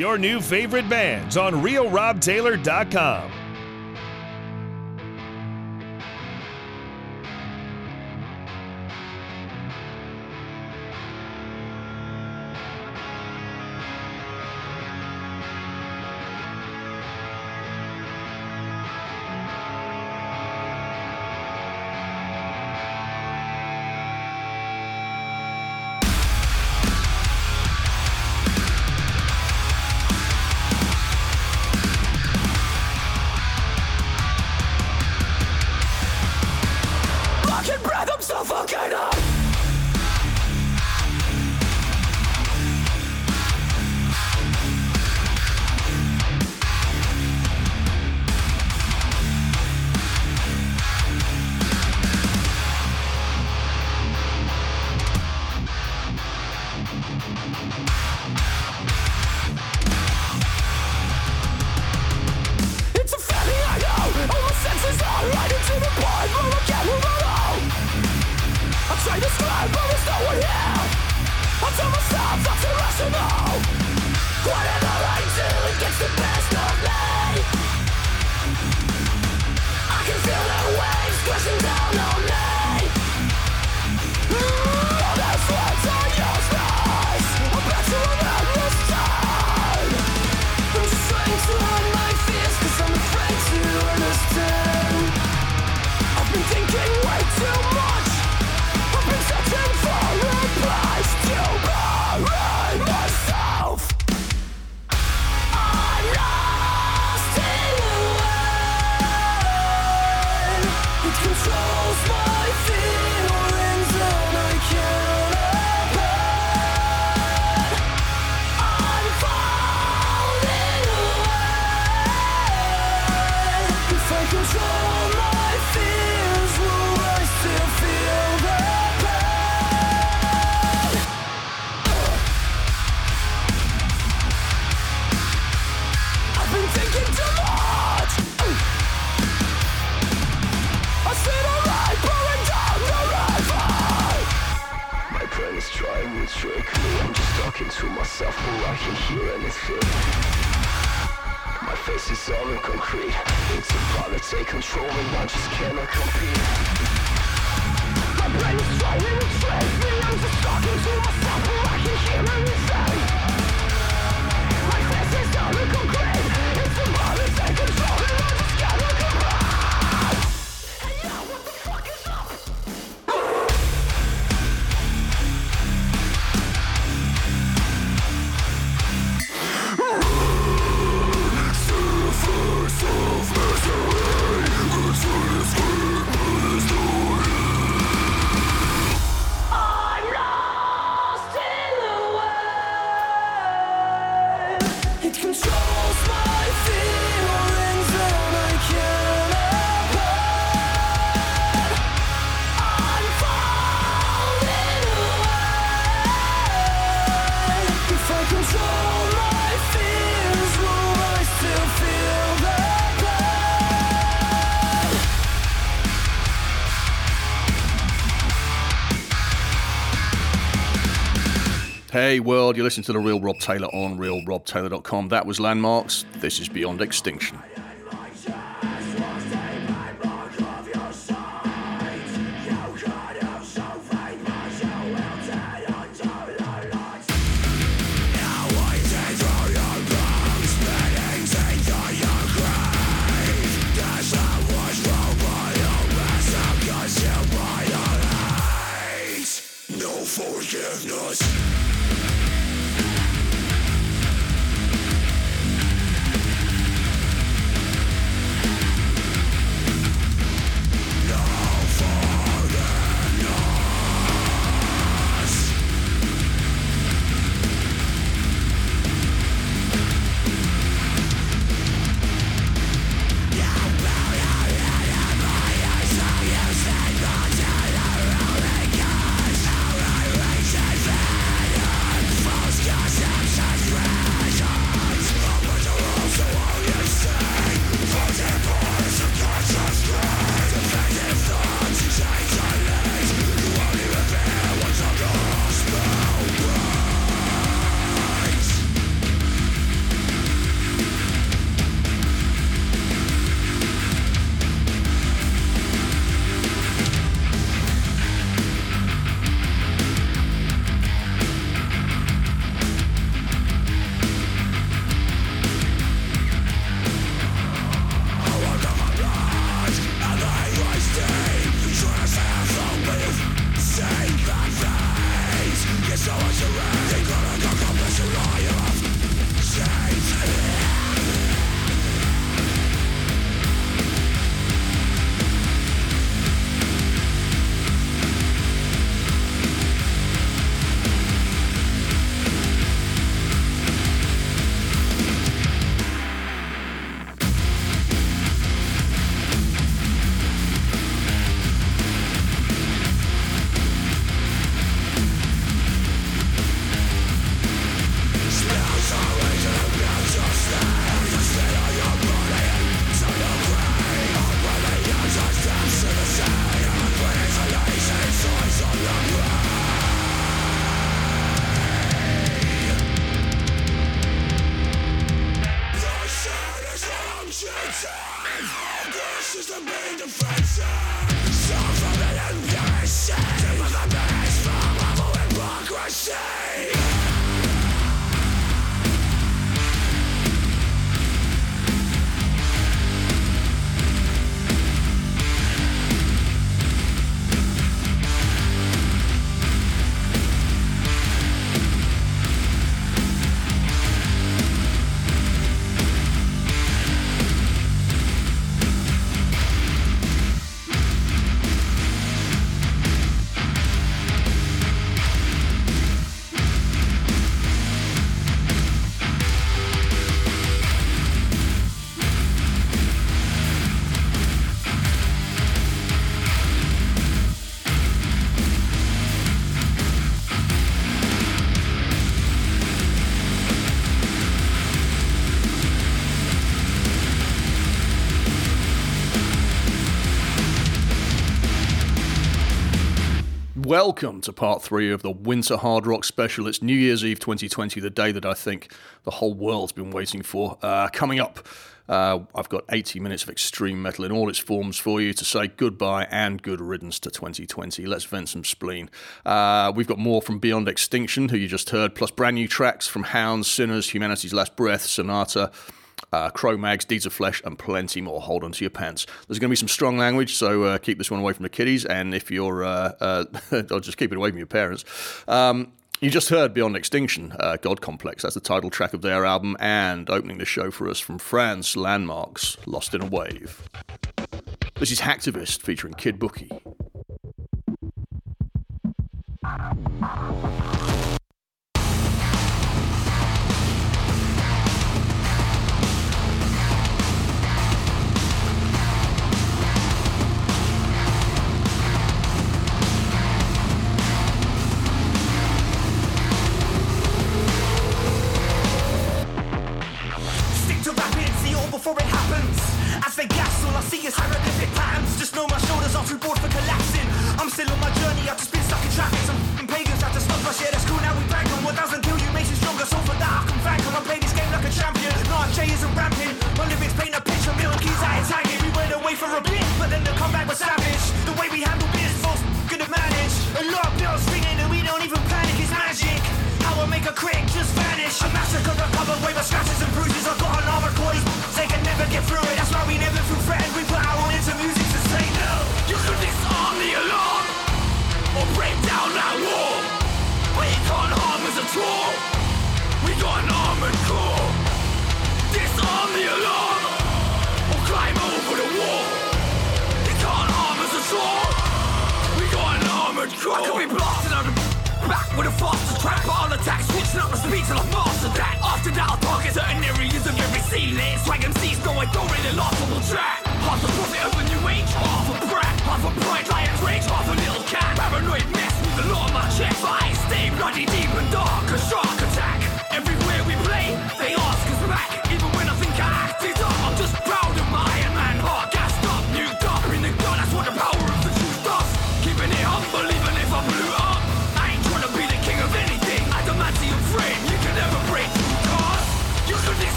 your new favorite bands on RealRobTaylor.com. world, you're listening to the Real Rob Taylor on realrobtaylor.com. That was Landmarks. This is Beyond Extinction. So I around Welcome to part three of the Winter Hard Rock Special. It's New Year's Eve 2020, the day that I think the whole world's been waiting for. Uh, coming up, uh, I've got 80 minutes of extreme metal in all its forms for you to say goodbye and good riddance to 2020. Let's vent some spleen. Uh, we've got more from Beyond Extinction, who you just heard, plus brand new tracks from Hounds, Sinners, Humanity's Last Breath, Sonata uh, Cro-Mags, Deeds of Flesh, and plenty more. Hold on to your pants. There's going to be some strong language, so uh, keep this one away from the kiddies. And if you're, uh, uh I'll just keep it away from your parents. Um, you just heard Beyond Extinction, uh, God Complex. That's the title track of their album, and opening the show for us from France, Landmarks, Lost in a Wave. This is Hacktivist featuring Kid Bookie.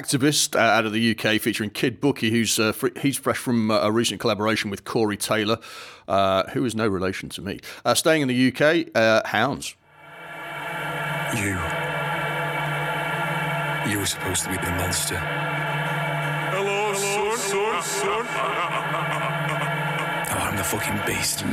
Hacktivist uh, out of the UK, featuring Kid Bookie, who's uh, fr- he's fresh from uh, a recent collaboration with Corey Taylor, uh, who is no relation to me. Uh, staying in the UK, uh, Hounds. You. You were supposed to be the monster. Hello, son, son, son. Oh, I'm the fucking beast.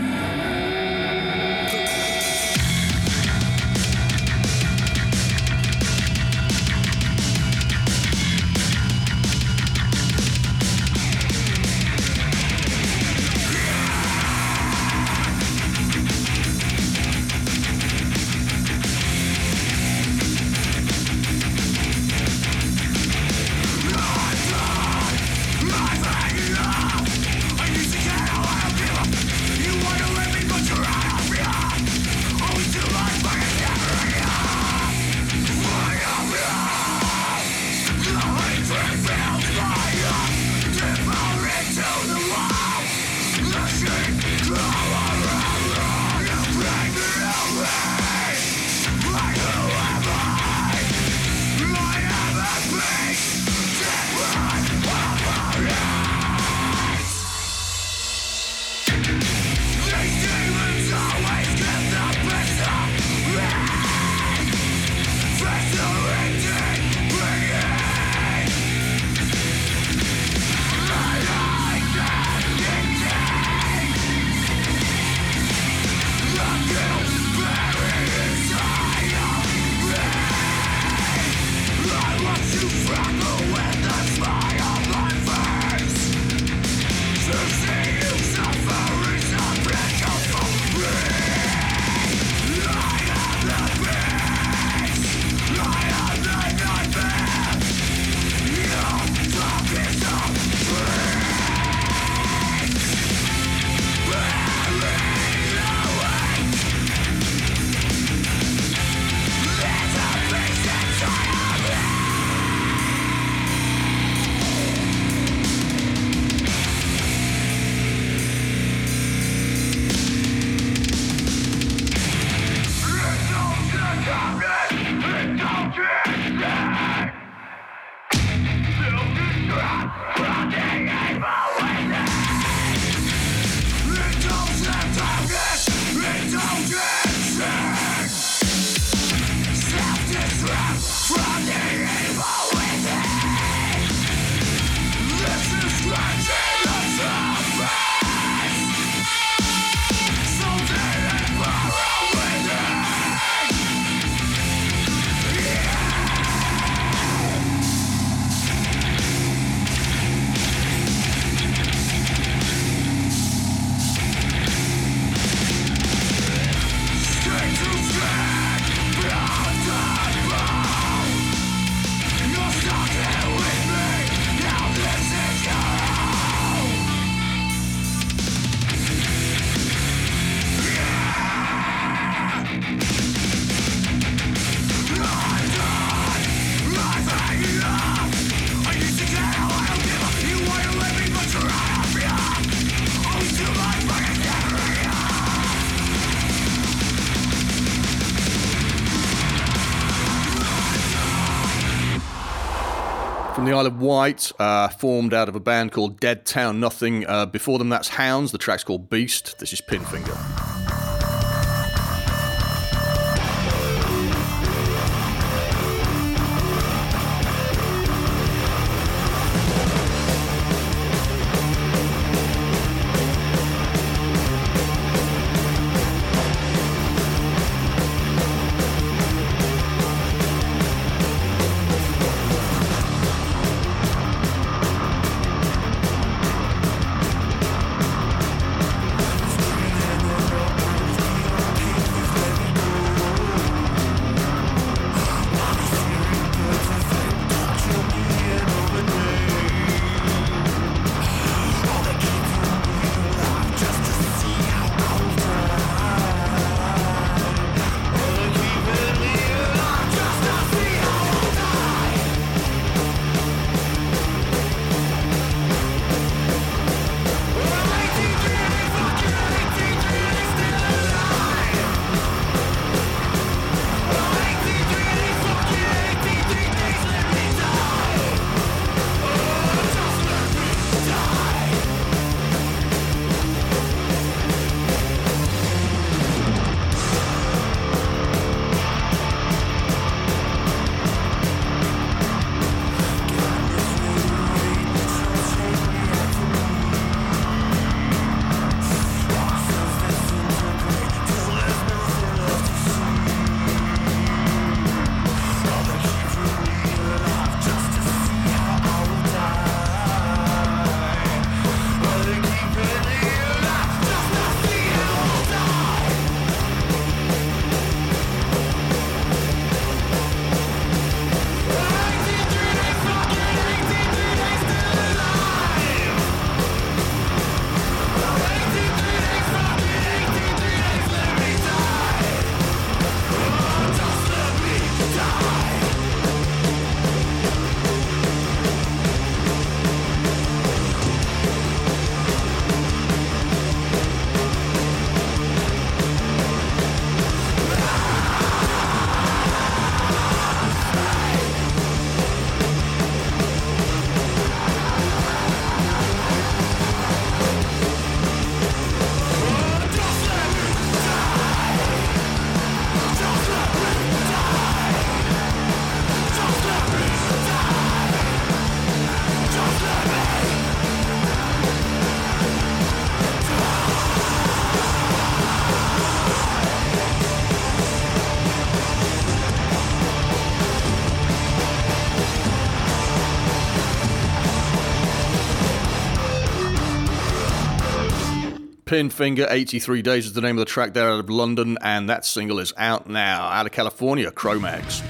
Isle of Wight, uh, formed out of a band called Dead Town Nothing. Uh, before them, that's Hounds. The track's called Beast. This is Pinfinger. Pinfinger 83 Days is the name of the track there out of London, and that single is out now, out of California, Cro-Mags.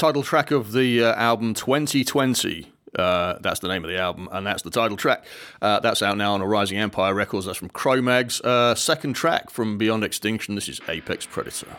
Title track of the uh, album 2020. Uh, that's the name of the album, and that's the title track. Uh, that's out now on Rising Empire Records. That's from Cro-Mags. Uh, second track from Beyond Extinction. This is Apex Predator.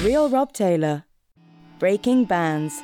The Real Rob Taylor. Breaking Bands.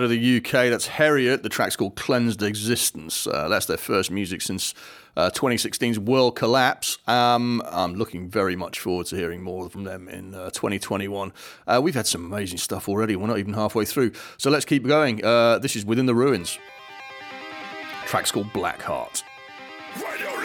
Out of the UK. That's Heriot. The track's called Cleansed Existence. Uh, that's their first music since uh, 2016's World Collapse. Um, I'm looking very much forward to hearing more from them in uh, 2021. Uh, we've had some amazing stuff already. We're not even halfway through. So let's keep going. Uh, this is Within the Ruins. Track's called Black Heart. When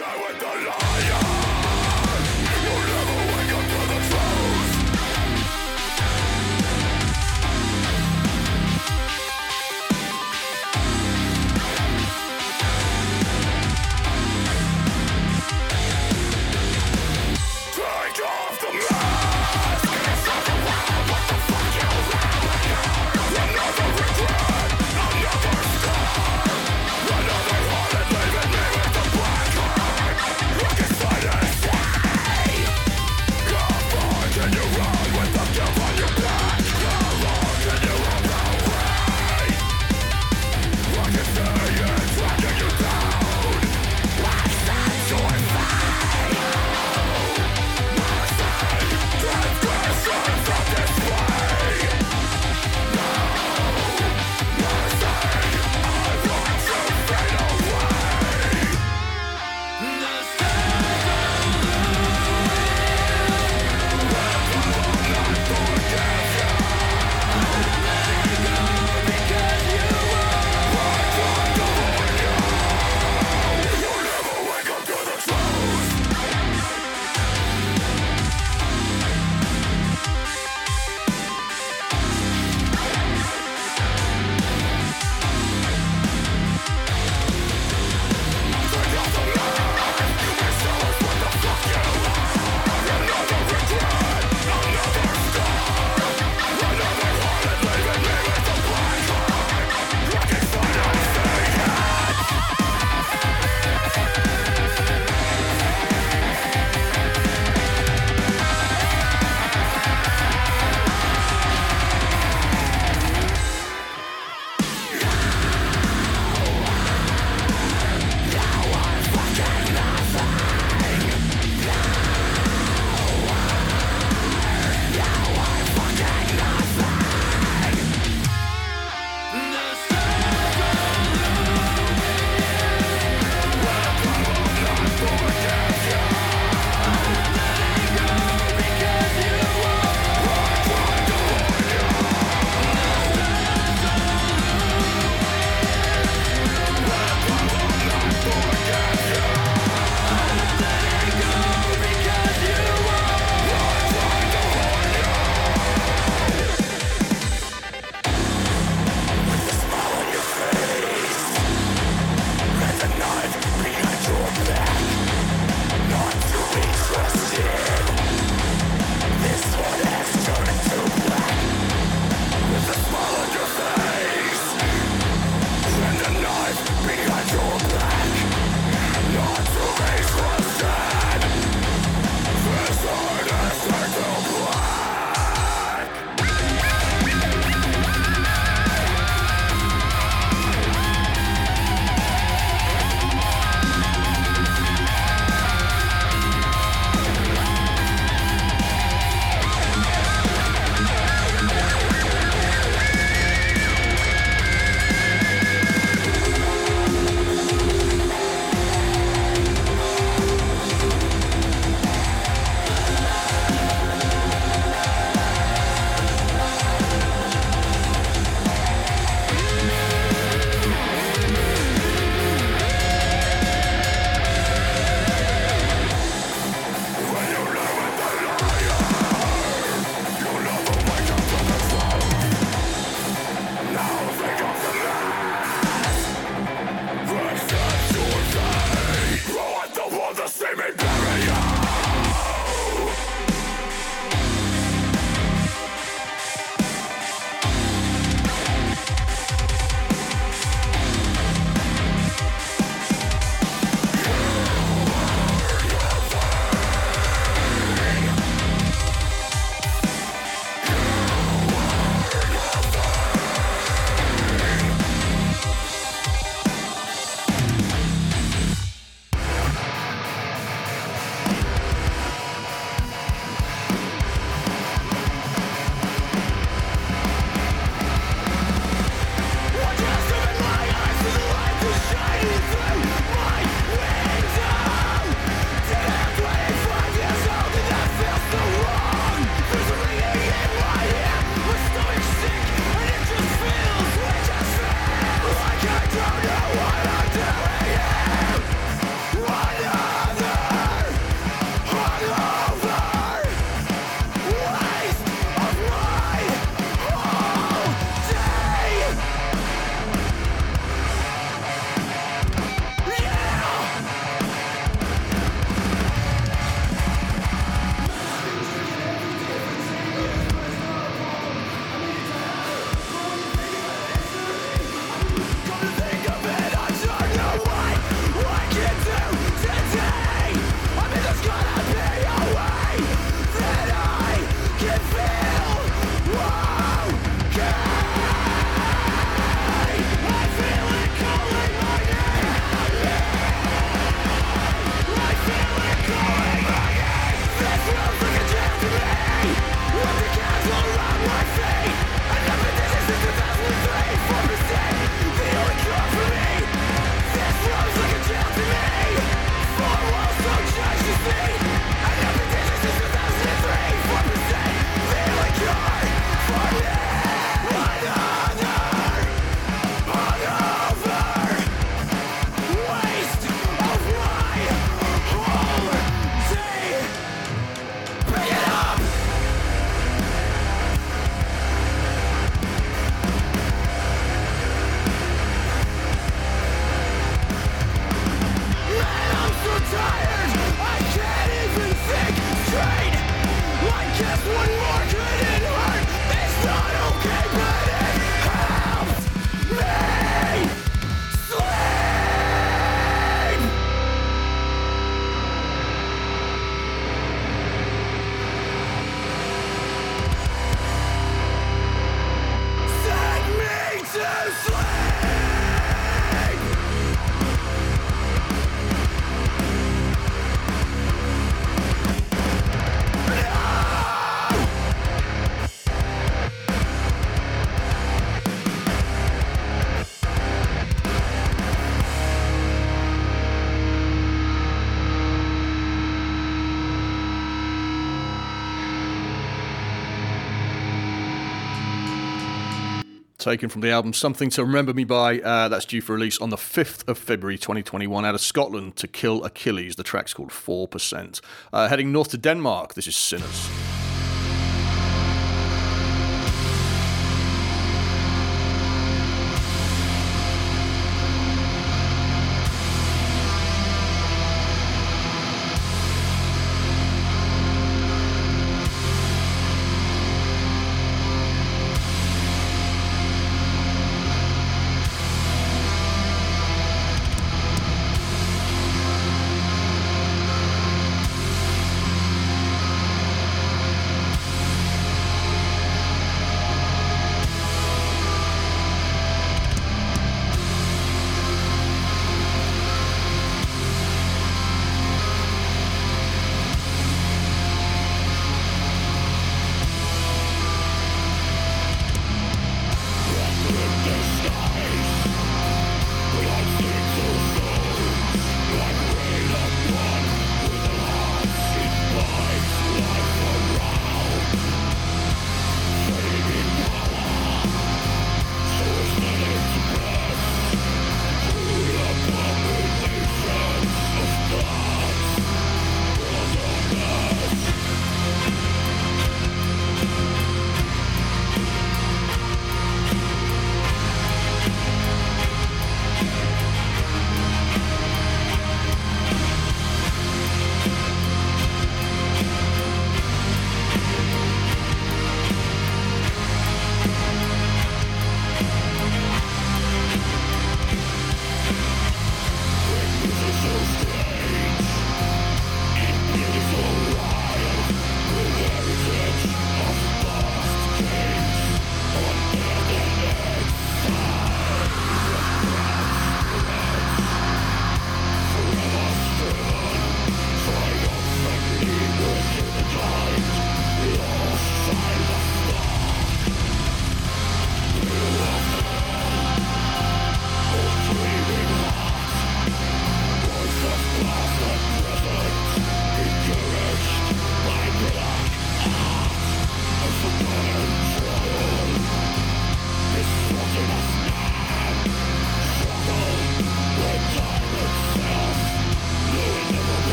taken from the album Something to Remember Me By. Uh, that's due for release on the 5th of February 2021 out of Scotland to Kill Achilles. The track's called 4%. Uh, heading north to Denmark, this is Sinners.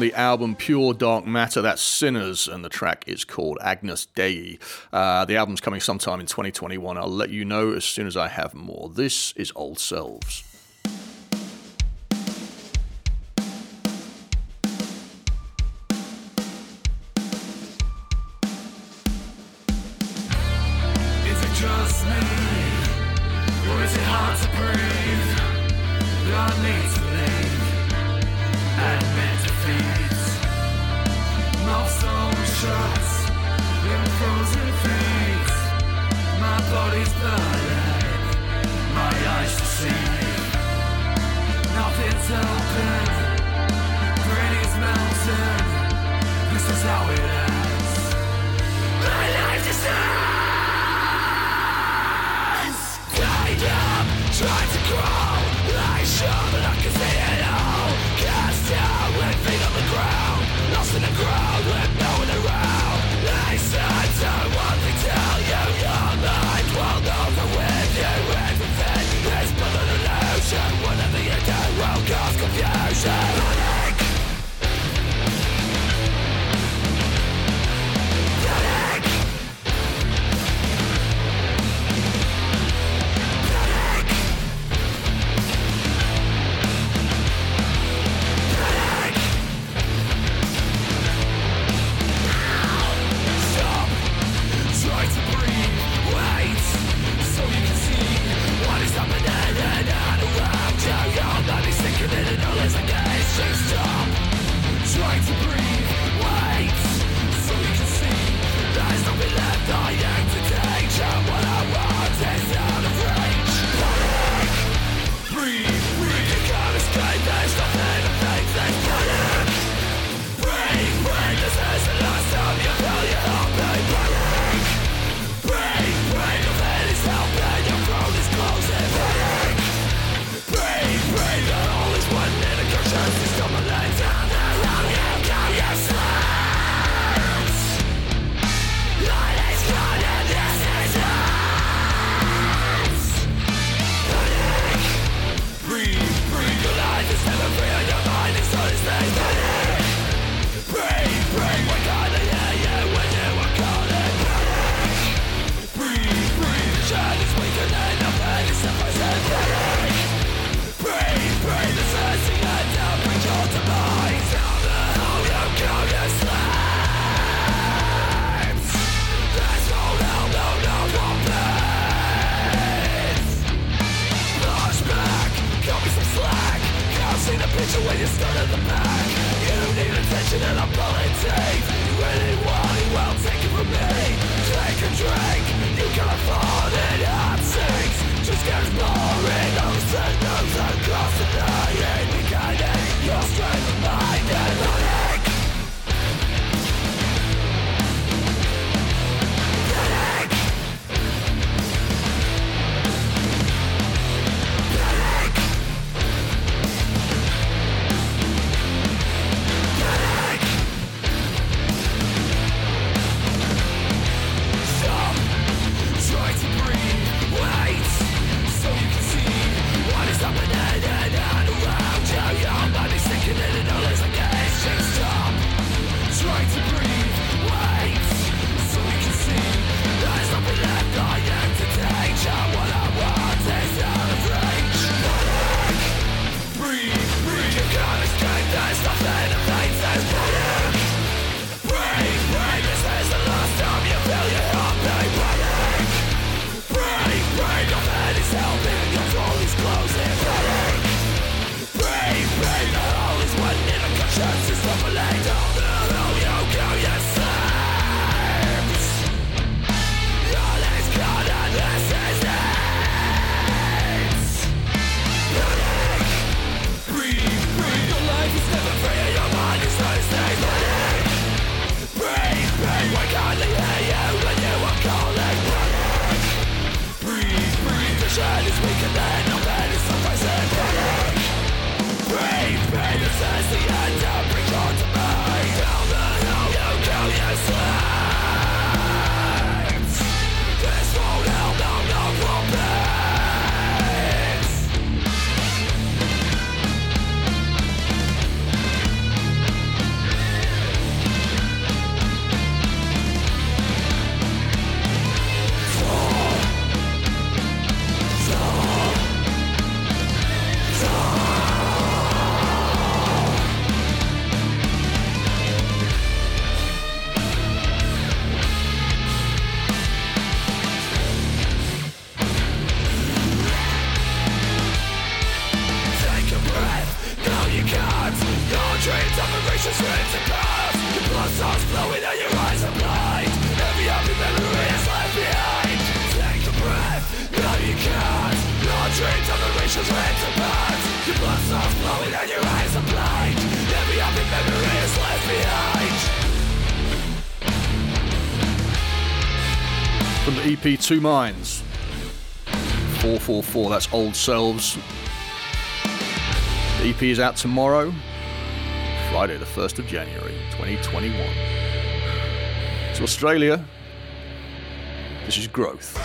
the album Pure Dark Matter, that's Sinners, and the track is called Agnus Dei. Uh, the album's coming sometime in 2021. I'll let you know as soon as I have more. This is Old Selves. Two Minds. 444, that's Old Selves. The EP is out tomorrow, Friday, the 1st of January, 2021. To Australia, this is Growth.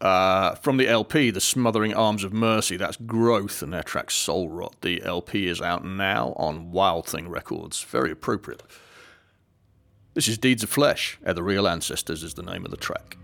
Uh, from the LP, The Smothering Arms of Mercy, that's Growth and their track Soul Rot. The LP is out now on Wild Thing Records. Very appropriate. This is Deeds of Flesh, and Ethereal Ancestors is the name of the track.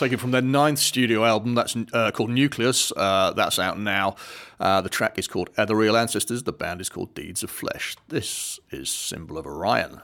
Taken from their ninth studio album that's uh, called Nucleus. Uh, that's out now. Uh, the track is called Ethereal Ancestors. The band is called Deeds of Flesh. This is Symbol of Orion.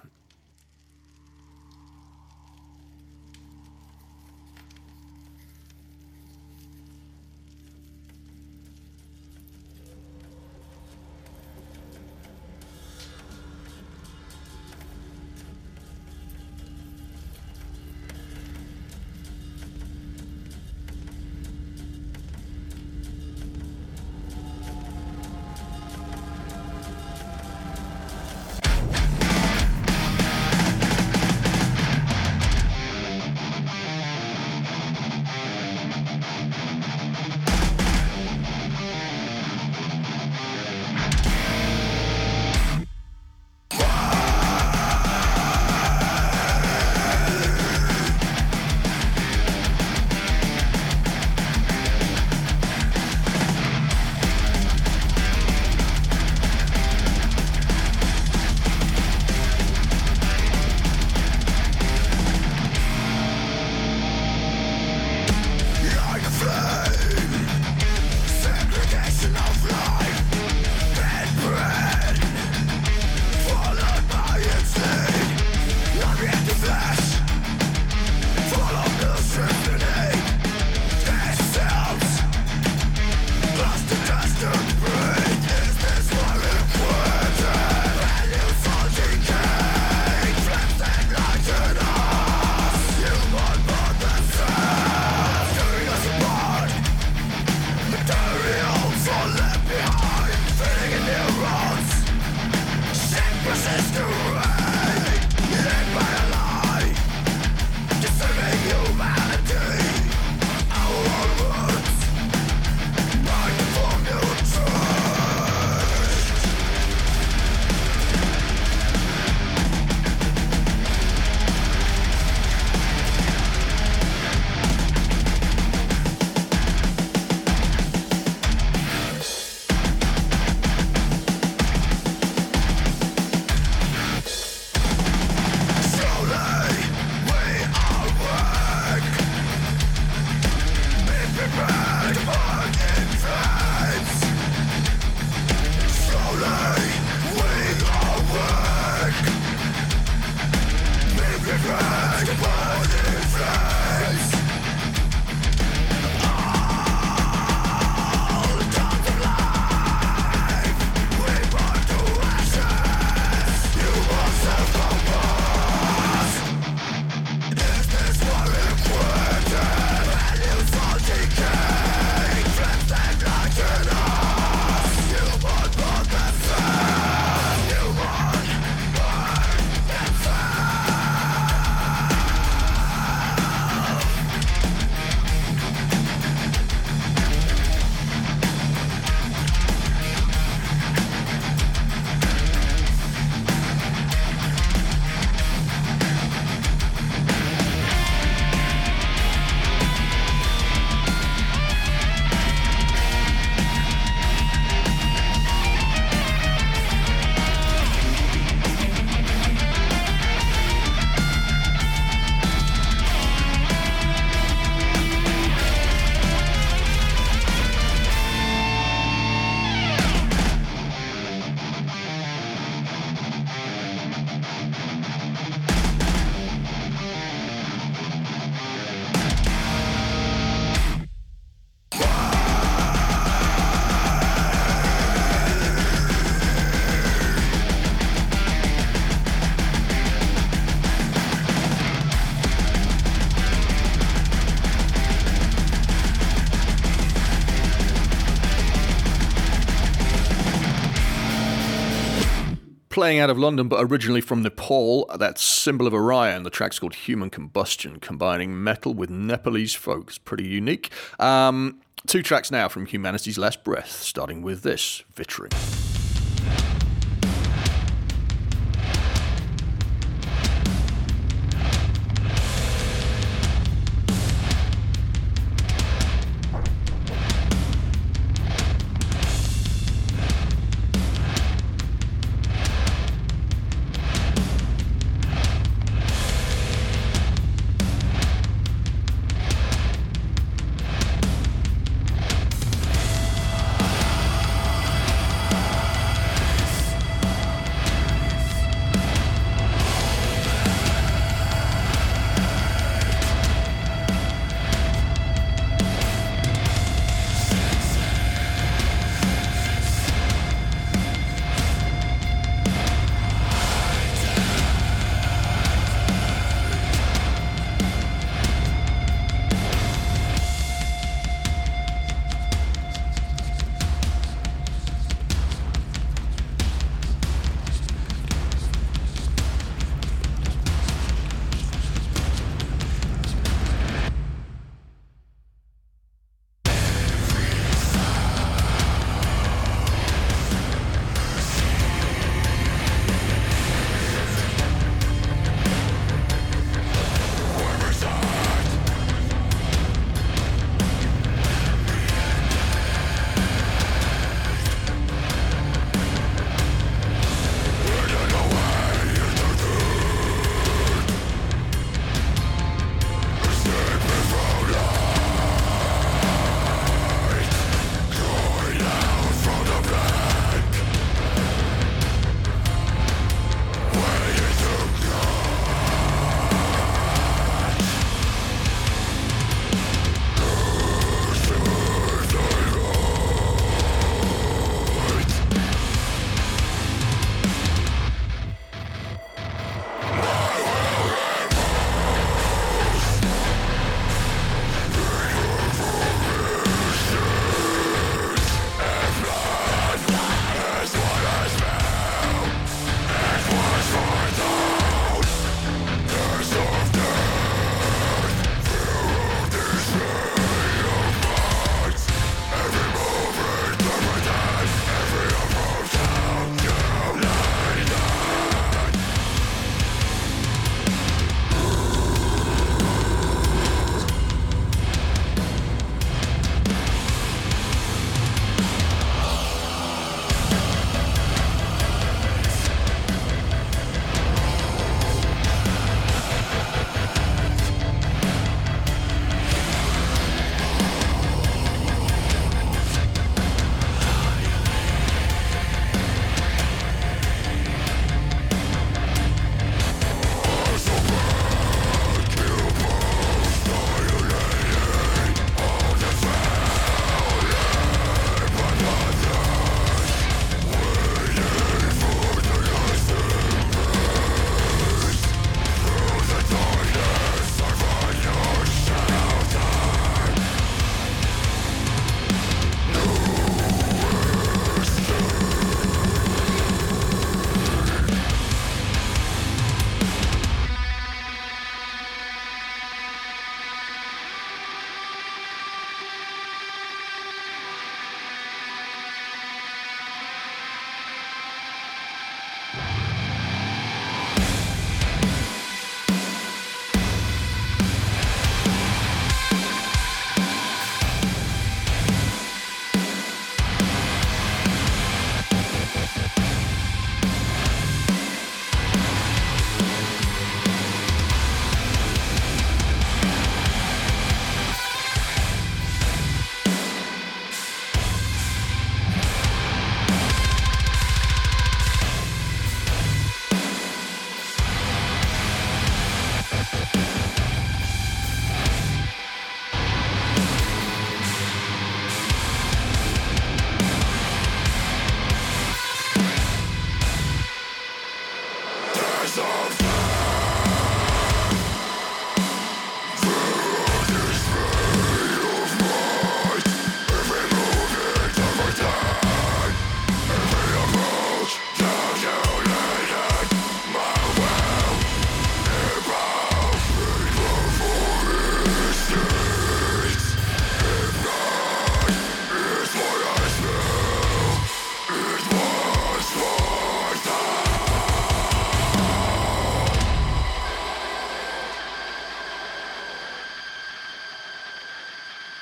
Playing out of London, but originally from Nepal. That's Symbol of Orion. The track's called Human Combustion, combining metal with Nepalese folk. folks. Pretty unique. Um, two tracks now from Humanity's Last Breath, starting with this Vittring.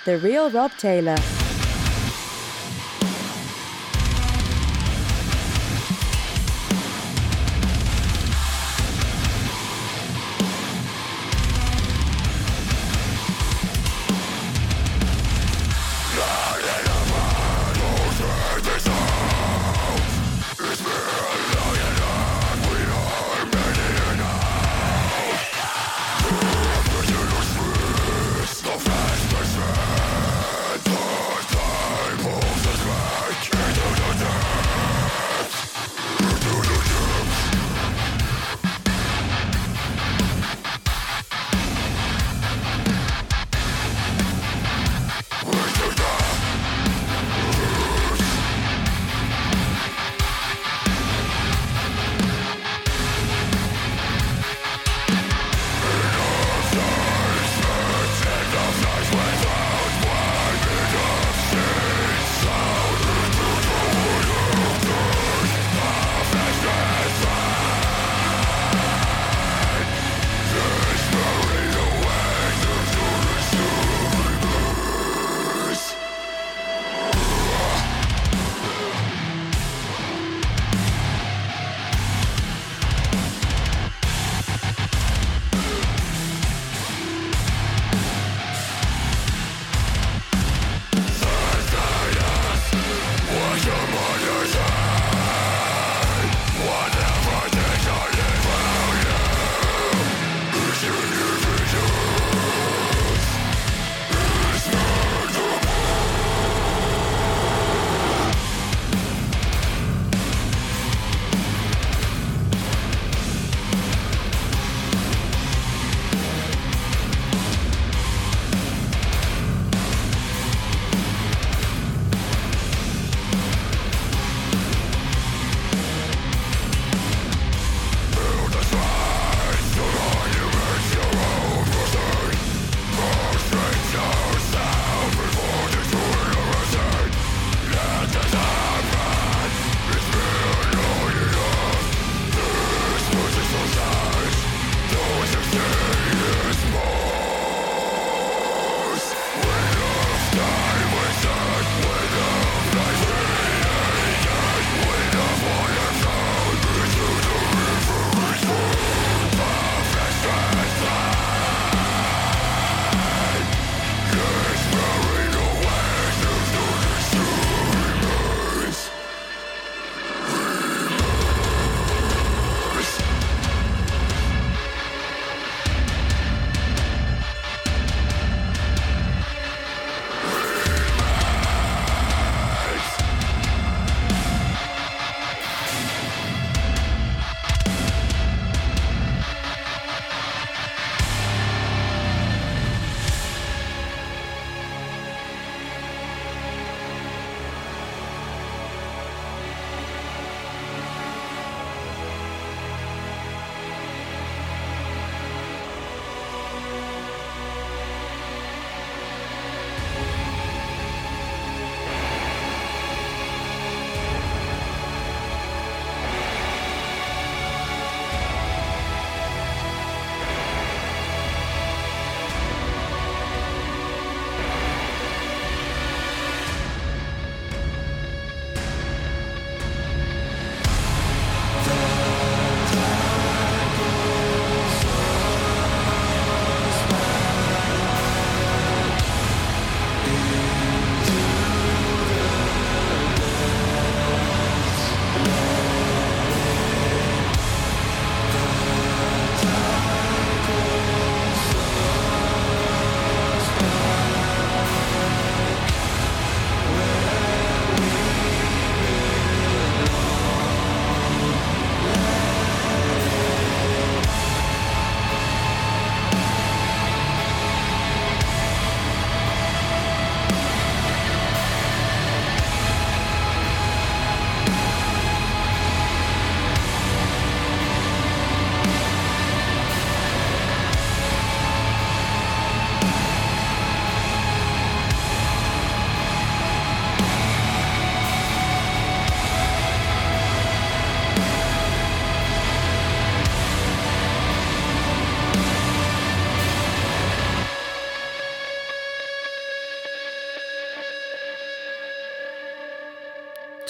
The Real Rob Taylor.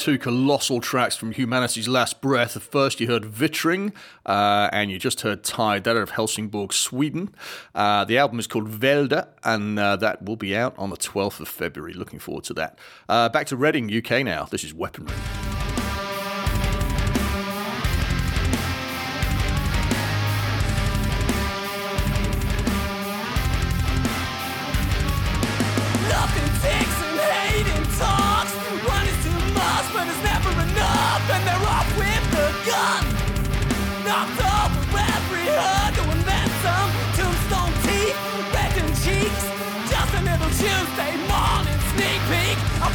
two colossal tracks from Humanity's Last Breath. First, you heard Vittring, uh, and you just heard Tide, that out of Helsingborg, Sweden. Uh, the album is called Välde, and uh, that will be out on the 12th of February. Looking forward to that. Uh, back to Reading, UK now. This is Weaponry.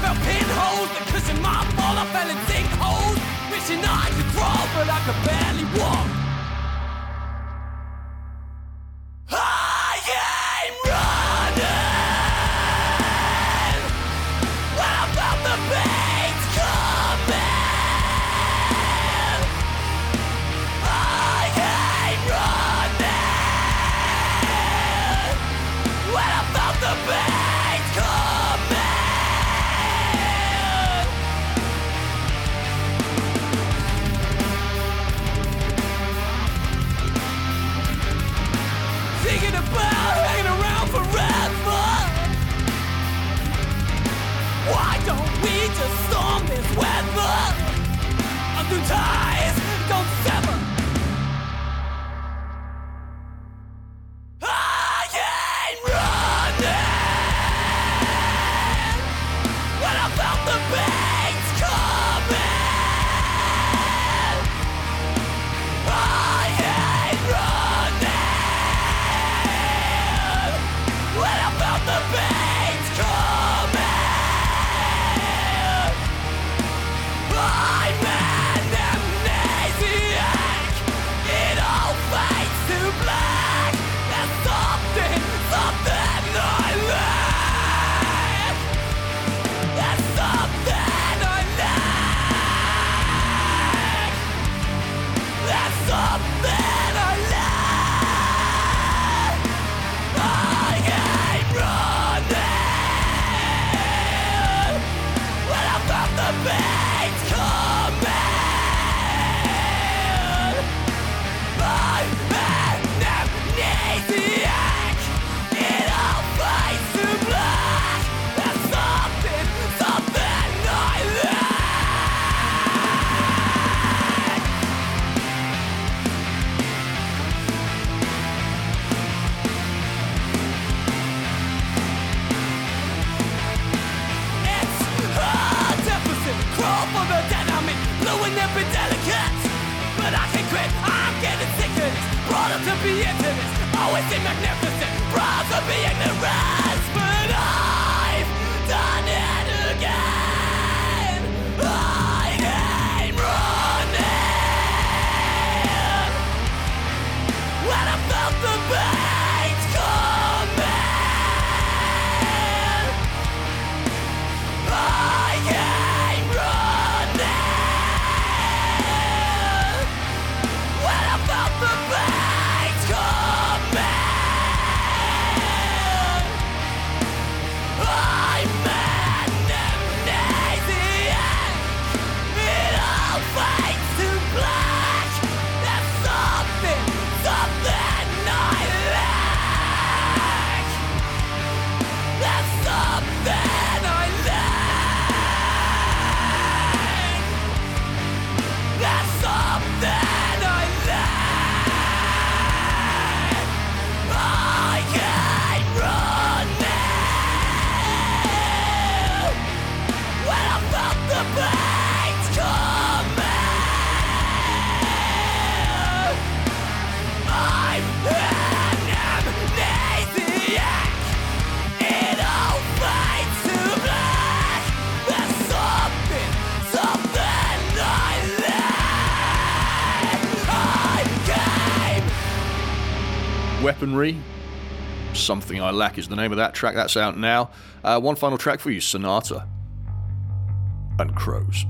up in holes That my fall, I fell in sinkholes. Wishing I could crawl, but I could barely walk. Something I Lack is the name of that track. That's out now. Uh, one final track for you Sonata and Crows.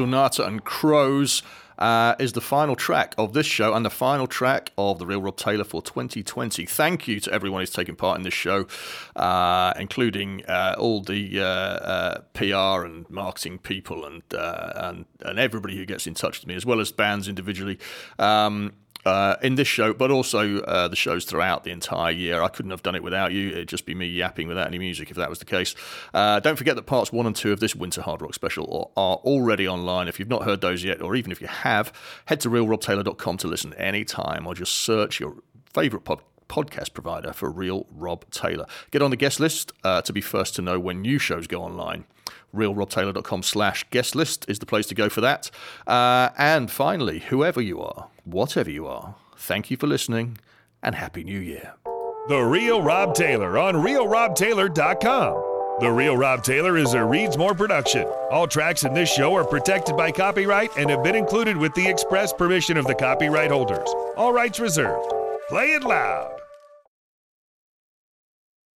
Sonata and Crows uh, is the final track of this show and the final track of the Real Rob Taylor for 2020. Thank you to everyone who's taken part in this show, uh, including uh, all the uh, uh, PR and marketing people and, uh, and and everybody who gets in touch with me, as well as bands individually. Um, uh, in this show, but also uh, the shows throughout the entire year. I couldn't have done it without you. It'd just be me yapping without any music if that was the case. Uh, don't forget that parts one and two of this Winter Hard Rock special are, already online. If you've not heard those yet, or even if you have, head to realrobtaylor.com to listen anytime or just search your favourite pod- podcast provider for Real Rob Taylor. Get on the guest list uh, to be first to know when new shows go online realrobtaylor.com slash guest list is the place to go for that. Uh, and finally, whoever you are, whatever you are, thank you for listening and Happy New Year. The Real Rob Taylor on RealRobTaylor.com. The Real Rob Taylor is a Reads More production. All tracks in this show are protected by copyright and have been included with the express permission of the copyright holders. All rights reserved. Play it loud.